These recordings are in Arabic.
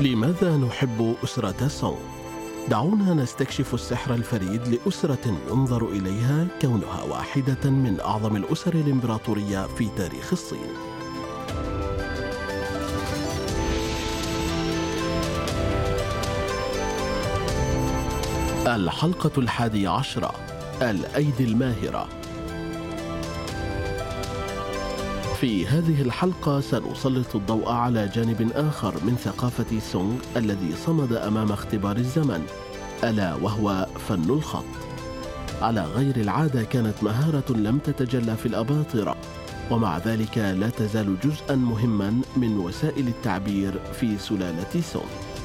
لماذا نحب أسرة سونغ؟ دعونا نستكشف السحر الفريد لأسرة ينظر إليها كونها واحدة من أعظم الأسر الإمبراطورية في تاريخ الصين. الحلقة الحادية عشرة الأيدي الماهرة في هذه الحلقة سنسلط الضوء على جانب آخر من ثقافة سونغ الذي صمد أمام اختبار الزمن ألا وهو فن الخط. على غير العادة كانت مهارة لم تتجلى في الأباطرة ومع ذلك لا تزال جزءا مهما من وسائل التعبير في سلالة سونغ.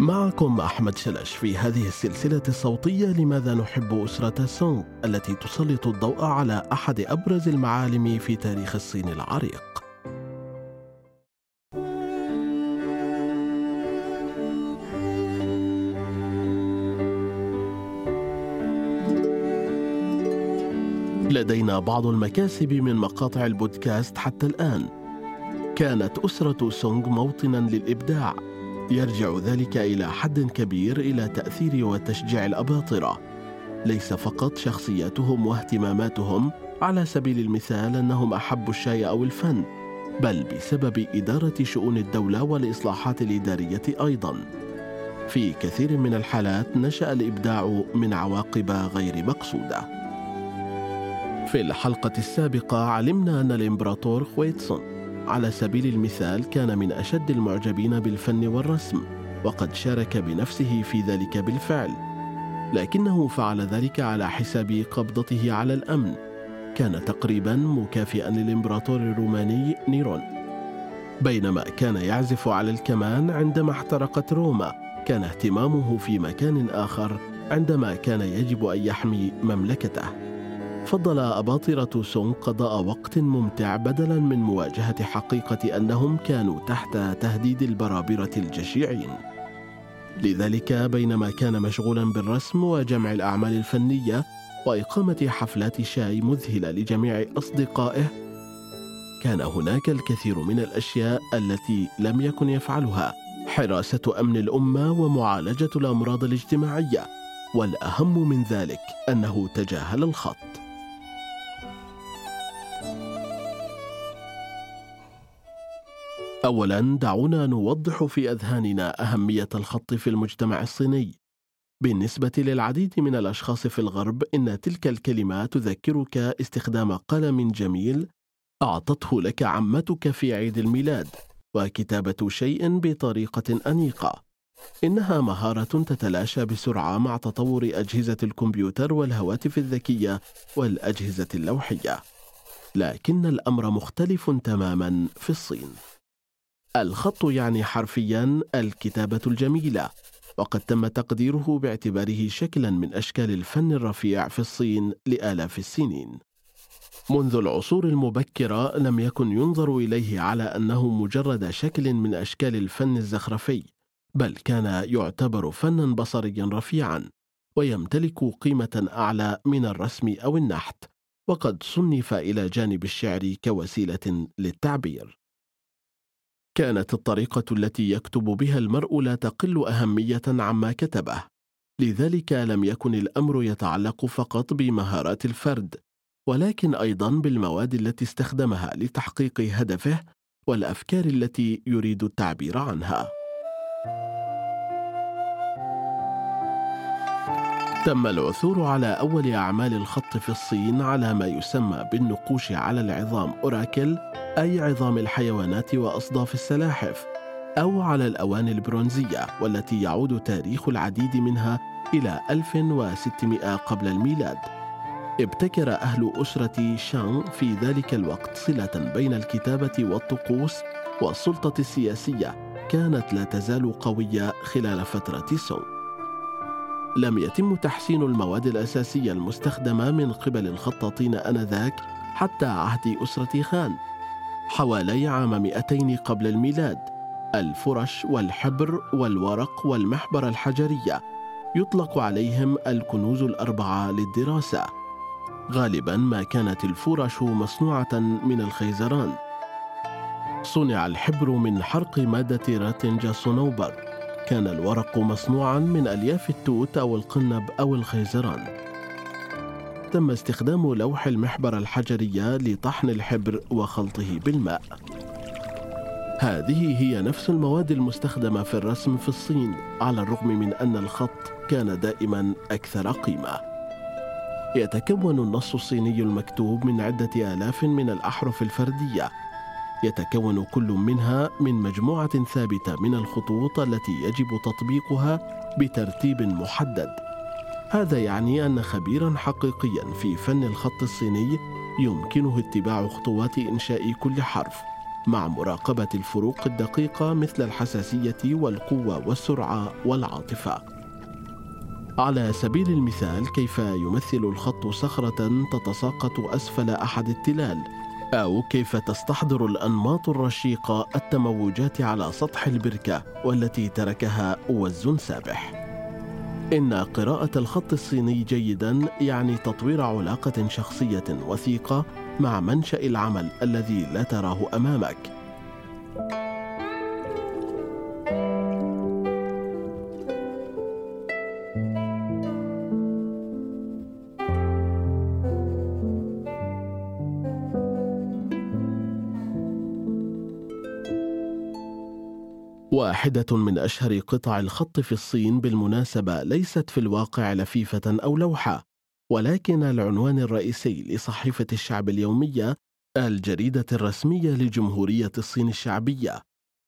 معكم أحمد شلش في هذه السلسلة الصوتية لماذا نحب أسرة سونغ التي تسلط الضوء على أحد أبرز المعالم في تاريخ الصين العريق. لدينا بعض المكاسب من مقاطع البودكاست حتى الآن. كانت أسرة سونغ موطنا للإبداع. يرجع ذلك إلى حد كبير إلى تأثير وتشجيع الأباطرة. ليس فقط شخصياتهم واهتماماتهم على سبيل المثال أنهم احبوا الشاي أو الفن بل بسبب إدارة شؤون الدولة والإصلاحات الإدارية أيضا. في كثير من الحالات نشأ الإبداع من عواقب غير مقصودة. في الحلقة السابقة علمنا أن الإمبراطور خويتسون على سبيل المثال كان من أشد المعجبين بالفن والرسم وقد شارك بنفسه في ذلك بالفعل. لكنه فعل ذلك على حساب قبضته على الأمن. كان تقريبا مكافئا للإمبراطور الروماني نيرون. بينما كان يعزف على الكمان عندما احترقت روما كان اهتمامه في مكان آخر عندما كان يجب أن يحمي مملكته. فضل أباطرة سونغ قضاء وقت ممتع بدلا من مواجهة حقيقة أنهم كانوا تحت تهديد البرابرة الجشعين. لذلك بينما كان مشغولا بالرسم وجمع الأعمال الفنية وإقامة حفلات شاي مذهلة لجميع أصدقائه، كان هناك الكثير من الأشياء التي لم يكن يفعلها، حراسة أمن الأمة ومعالجة الأمراض الاجتماعية، والأهم من ذلك أنه تجاهل الخط. اولا دعونا نوضح في أذهاننا أهمية الخط في المجتمع الصيني. بالنسبة للعديد من الأشخاص في الغرب إن تلك الكلمة تذكرك استخدام قلم جميل أعطته لك عمتك في عيد الميلاد وكتابة شيء بطريقة أنيقة. إنها مهارة تتلاشى بسرعة مع تطور أجهزة الكمبيوتر والهواتف الذكية والأجهزة اللوحية. لكن الأمر مختلف تماما في الصين. الخط يعني حرفيا الكتابة الجميلة وقد تم تقديره باعتباره شكلا من أشكال الفن الرفيع في الصين لآلاف السنين. منذ العصور المبكرة لم يكن ينظر إليه على أنه مجرد شكل من أشكال الفن الزخرفي بل كان يعتبر فنا بصريا رفيعا ويمتلك قيمة أعلى من الرسم أو النحت وقد صنف إلى جانب الشعر كوسيلة للتعبير. كانت الطريقة التي يكتب بها المرء لا تقل أهمية عما كتبه، لذلك لم يكن الأمر يتعلق فقط بمهارات الفرد، ولكن أيضا بالمواد التي استخدمها لتحقيق هدفه والأفكار التي يريد التعبير عنها. تم العثور على أول أعمال الخط في الصين على ما يسمى بالنقوش على العظام أوراكل أي عظام الحيوانات وأصداف السلاحف أو على الأواني البرونزية والتي يعود تاريخ العديد منها إلى 1600 قبل الميلاد. ابتكر أهل أسرة شانغ في ذلك الوقت صلة بين الكتابة والطقوس والسلطة السياسية كانت لا تزال قوية خلال فترة سونغ لم يتم تحسين المواد الأساسية المستخدمة من قبل الخطاطين آنذاك حتى عهد أسرة خان. حوالي عام 200 قبل الميلاد الفرش والحبر والورق والمحبرة الحجرية يطلق عليهم الكنوز الأربعة للدراسة. غالبا ما كانت الفرش مصنوعة من الخيزران. صنع الحبر من حرق مادة راتنجا صنوبر كان الورق مصنوعا من ألياف التوت أو القنب أو الخيزران. تم استخدام لوح المحبر الحجرية لطحن الحبر وخلطه بالماء. هذه هي نفس المواد المستخدمة في الرسم في الصين على الرغم من أن الخط كان دائما أكثر قيمة. يتكون النص الصيني المكتوب من عدة آلاف من الأحرف الفردية. يتكون كل منها من مجموعة ثابتة من الخطوط التي يجب تطبيقها بترتيب محدد. هذا يعني أن خبيرا حقيقيا في فن الخط الصيني يمكنه اتباع خطوات إنشاء كل حرف مع مراقبة الفروق الدقيقة مثل الحساسية والقوة والسرعة والعاطفة. على سبيل المثال كيف يمثل الخط صخرة تتساقط أسفل أحد التلال، أو كيف تستحضر الأنماط الرشيقة التموجات على سطح البركة والتي تركها وز سابح. إن قراءة الخط الصيني جيدا يعني تطوير علاقة شخصية وثيقة مع منشأ العمل الذي لا تراه أمامك. واحدة من أشهر قطع الخط في الصين بالمناسبة ليست في الواقع لفيفة أو لوحة، ولكن العنوان الرئيسي لصحيفة الشعب اليومية الجريدة الرسمية لجمهورية الصين الشعبية،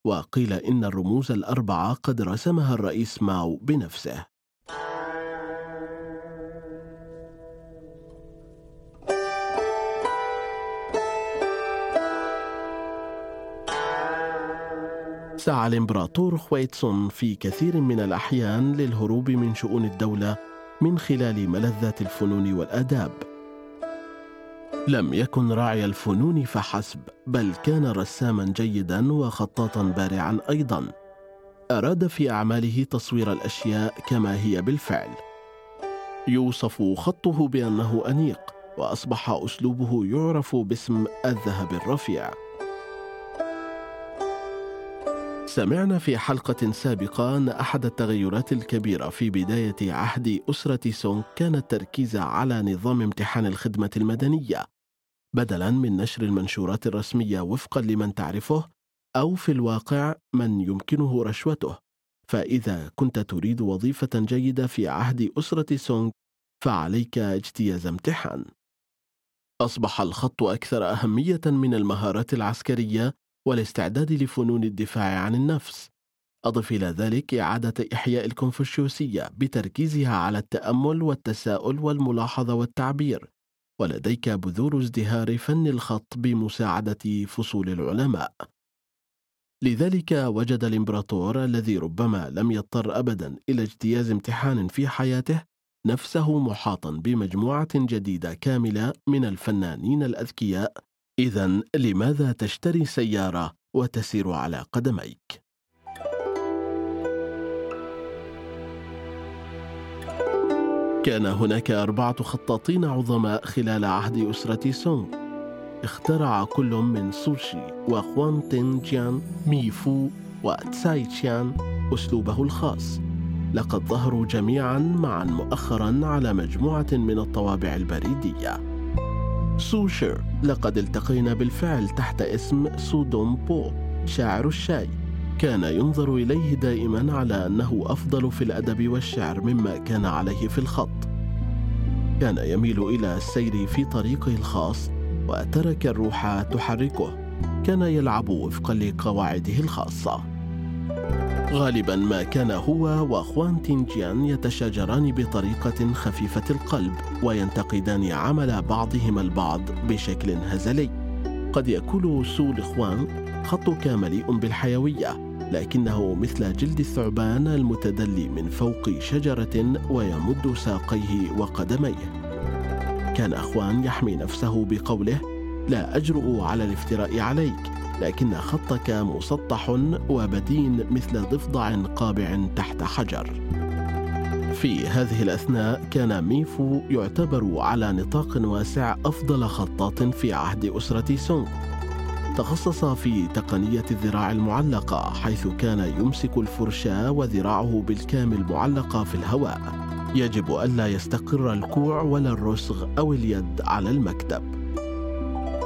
وقيل إن الرموز الأربعة قد رسمها الرئيس ماو بنفسه. سعى الإمبراطور خويتسون في كثير من الأحيان للهروب من شؤون الدولة من خلال ملذات الفنون والآداب. لم يكن راعي الفنون فحسب، بل كان رساما جيدا وخطاطا بارعا أيضا. أراد في أعماله تصوير الأشياء كما هي بالفعل. يوصف خطه بأنه أنيق، وأصبح أسلوبه يعرف باسم الذهب الرفيع. سمعنا في حلقة سابقة أن أحد التغيرات الكبيرة في بداية عهد أسرة سونغ كان التركيز على نظام امتحان الخدمة المدنية بدلا من نشر المنشورات الرسمية وفقا لمن تعرفه أو في الواقع من يمكنه رشوته. فإذا كنت تريد وظيفة جيدة في عهد أسرة سونغ فعليك اجتياز امتحان. أصبح الخط أكثر أهمية من المهارات العسكرية والاستعداد لفنون الدفاع عن النفس. أضف إلى ذلك إعادة إحياء الكونفوشيوسية بتركيزها على التأمل والتساؤل والملاحظة والتعبير ولديك بذور ازدهار فن الخط بمساعدة فصول العلماء. لذلك وجد الإمبراطور الذي ربما لم يضطر أبدا إلى اجتياز امتحان في حياته نفسه محاطا بمجموعة جديدة كاملة من الفنانين الأذكياء إذا لماذا تشتري سيارة وتسير على قدميك؟ كان هناك أربعة خطاطين عظماء خلال عهد أسرة سونغ. اخترع كل من سوشي وخوان تين جيان ميفو وتساي تشيان أسلوبه الخاص. لقد ظهروا جميعا معا مؤخرا على مجموعة من الطوابع البريدية. سوشي لقد التقينا بالفعل تحت اسم سو دونغ بو شاعر الشاي. كان ينظر إليه دائما على أنه أفضل في الأدب والشعر مما كان عليه في الخط. كان يميل إلى السير في طريقه الخاص وترك الروح تحركه. كان يلعب وفقا لقواعده الخاصة. غالبا ما كان هو وخوان تينجيان يتشاجران بطريقة خفيفة القلب وينتقدان عمل بعضهما البعض بشكل هزلي. قد يكون سو لخوان خطك مليء بالحيوية لكنه مثل جلد الثعبان المتدلي من فوق شجرة ويمد ساقيه وقدميه. كان أخوان يحمي نفسه بقوله لا أجرؤ على الافتراء عليك. لكن خطك مسطح وبدين مثل ضفدع قابع تحت حجر. في هذه الأثناء كان ميفو يعتبر على نطاق واسع أفضل خطاط في عهد أسرة سونغ. تخصص في تقنية الذراع المعلقة حيث كان يمسك الفرشاة وذراعه بالكامل معلقة في الهواء. يجب ألا يستقر الكوع ولا الرسغ أو اليد على المكتب.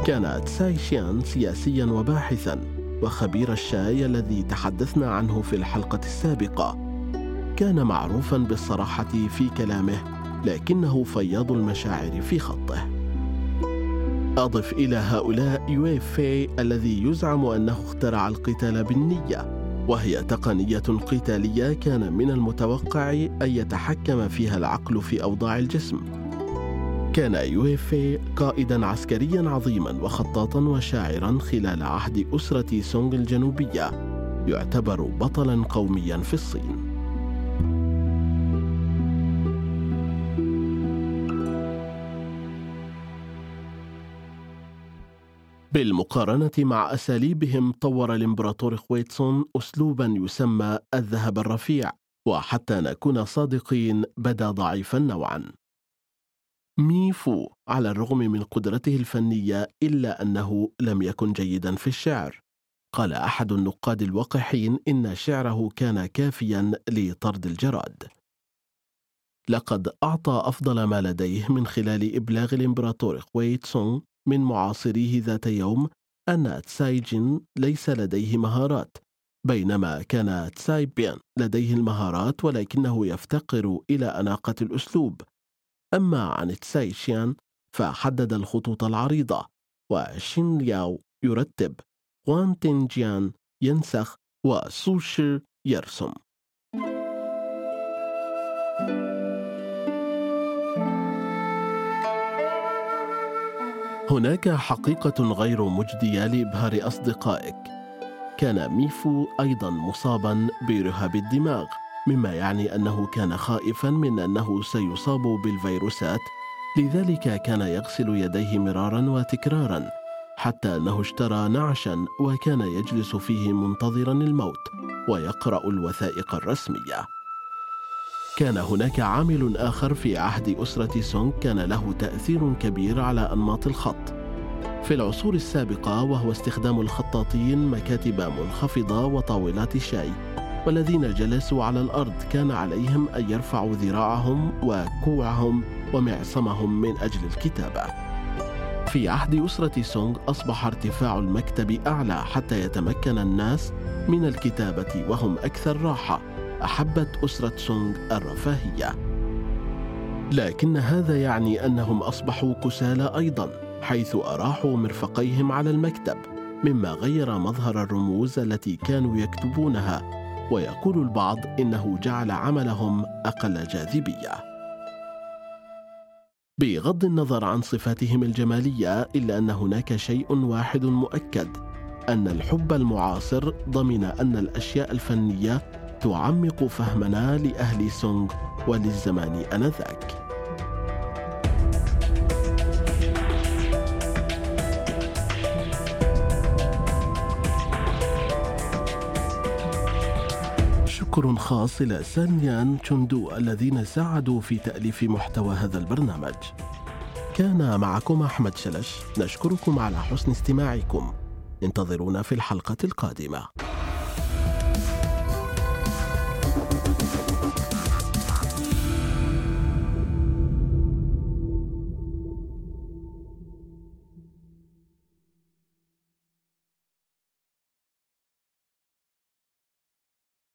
كان تساي شيان سياسيا وباحثا وخبير الشاي الذي تحدثنا عنه في الحلقة السابقة. كان معروفا بالصراحة في كلامه لكنه فياض المشاعر في خطه. أضف إلى هؤلاء يويفي الذي يزعم أنه اخترع القتال بالنية وهي تقنية قتالية كان من المتوقع أن يتحكم فيها العقل في أوضاع الجسم. كان يويفي قائدا عسكريا عظيما وخطاطا وشاعرا خلال عهد أسرة سونغ الجنوبية يعتبر بطلا قوميا في الصين. بالمقارنة مع أساليبهم طور الإمبراطور خويتسون أسلوبا يسمى الذهب الرفيع وحتى نكون صادقين بدا ضعيفا نوعا. ميفو على الرغم من قدرته الفنية إلا أنه لم يكن جيدا في الشعر. قال أحد النقاد الوقحين إن شعره كان كافيا لطرد الجراد. لقد أعطى أفضل ما لديه من خلال إبلاغ الإمبراطور خويتسون من معاصريه ذات يوم أن تسايجين ليس لديه مهارات بينما كان تساي بيان لديه المهارات ولكنه يفتقر إلى أناقة الأسلوب. أما عن تساي شيان فحدد الخطوط العريضة وشين لياو يرتب وان تينجيان ينسخ وسوشي يرسم. هناك حقيقة غير مجدية لإبهار أصدقائك. كان ميفو أيضا مصابا برهاب الدماغ. مما يعني أنه كان خائفا من أنه سيصاب بالفيروسات. لذلك كان يغسل يديه مرارا وتكرارا حتى أنه اشترى نعشا وكان يجلس فيه منتظرا الموت ويقرأ الوثائق الرسمية. كان هناك عامل آخر في عهد أسرة سونغ كان له تأثير كبير على أنماط الخط. في العصور السابقة وهو استخدام الخطاطين مكاتب منخفضة وطاولات شاي. والذين جلسوا على الأرض كان عليهم أن يرفعوا ذراعهم وكوعهم ومعصمهم من أجل الكتابة. في عهد أسرة سونغ أصبح ارتفاع المكتب أعلى حتى يتمكن الناس من الكتابة وهم أكثر راحة أحبت أسرة سونغ الرفاهية. لكن هذا يعني أنهم أصبحوا كسالى أيضا حيث أراحوا مرفقيهم على المكتب مما غير مظهر الرموز التي كانوا يكتبونها. ويقول البعض إنه جعل عملهم أقل جاذبية. بغض النظر عن صفاتهم الجمالية إلا أن هناك شيء واحد مؤكد أن الحب المعاصر ضمن أن الأشياء الفنية تعمق فهمنا لأهل سونغ وللزمان آنذاك. شكر خاص إلى سانيان تشوندو الذين ساعدوا في تأليف محتوى هذا البرنامج. كان معكم أحمد شلش. نشكركم على حسن استماعكم. انتظرونا في الحلقة القادمة.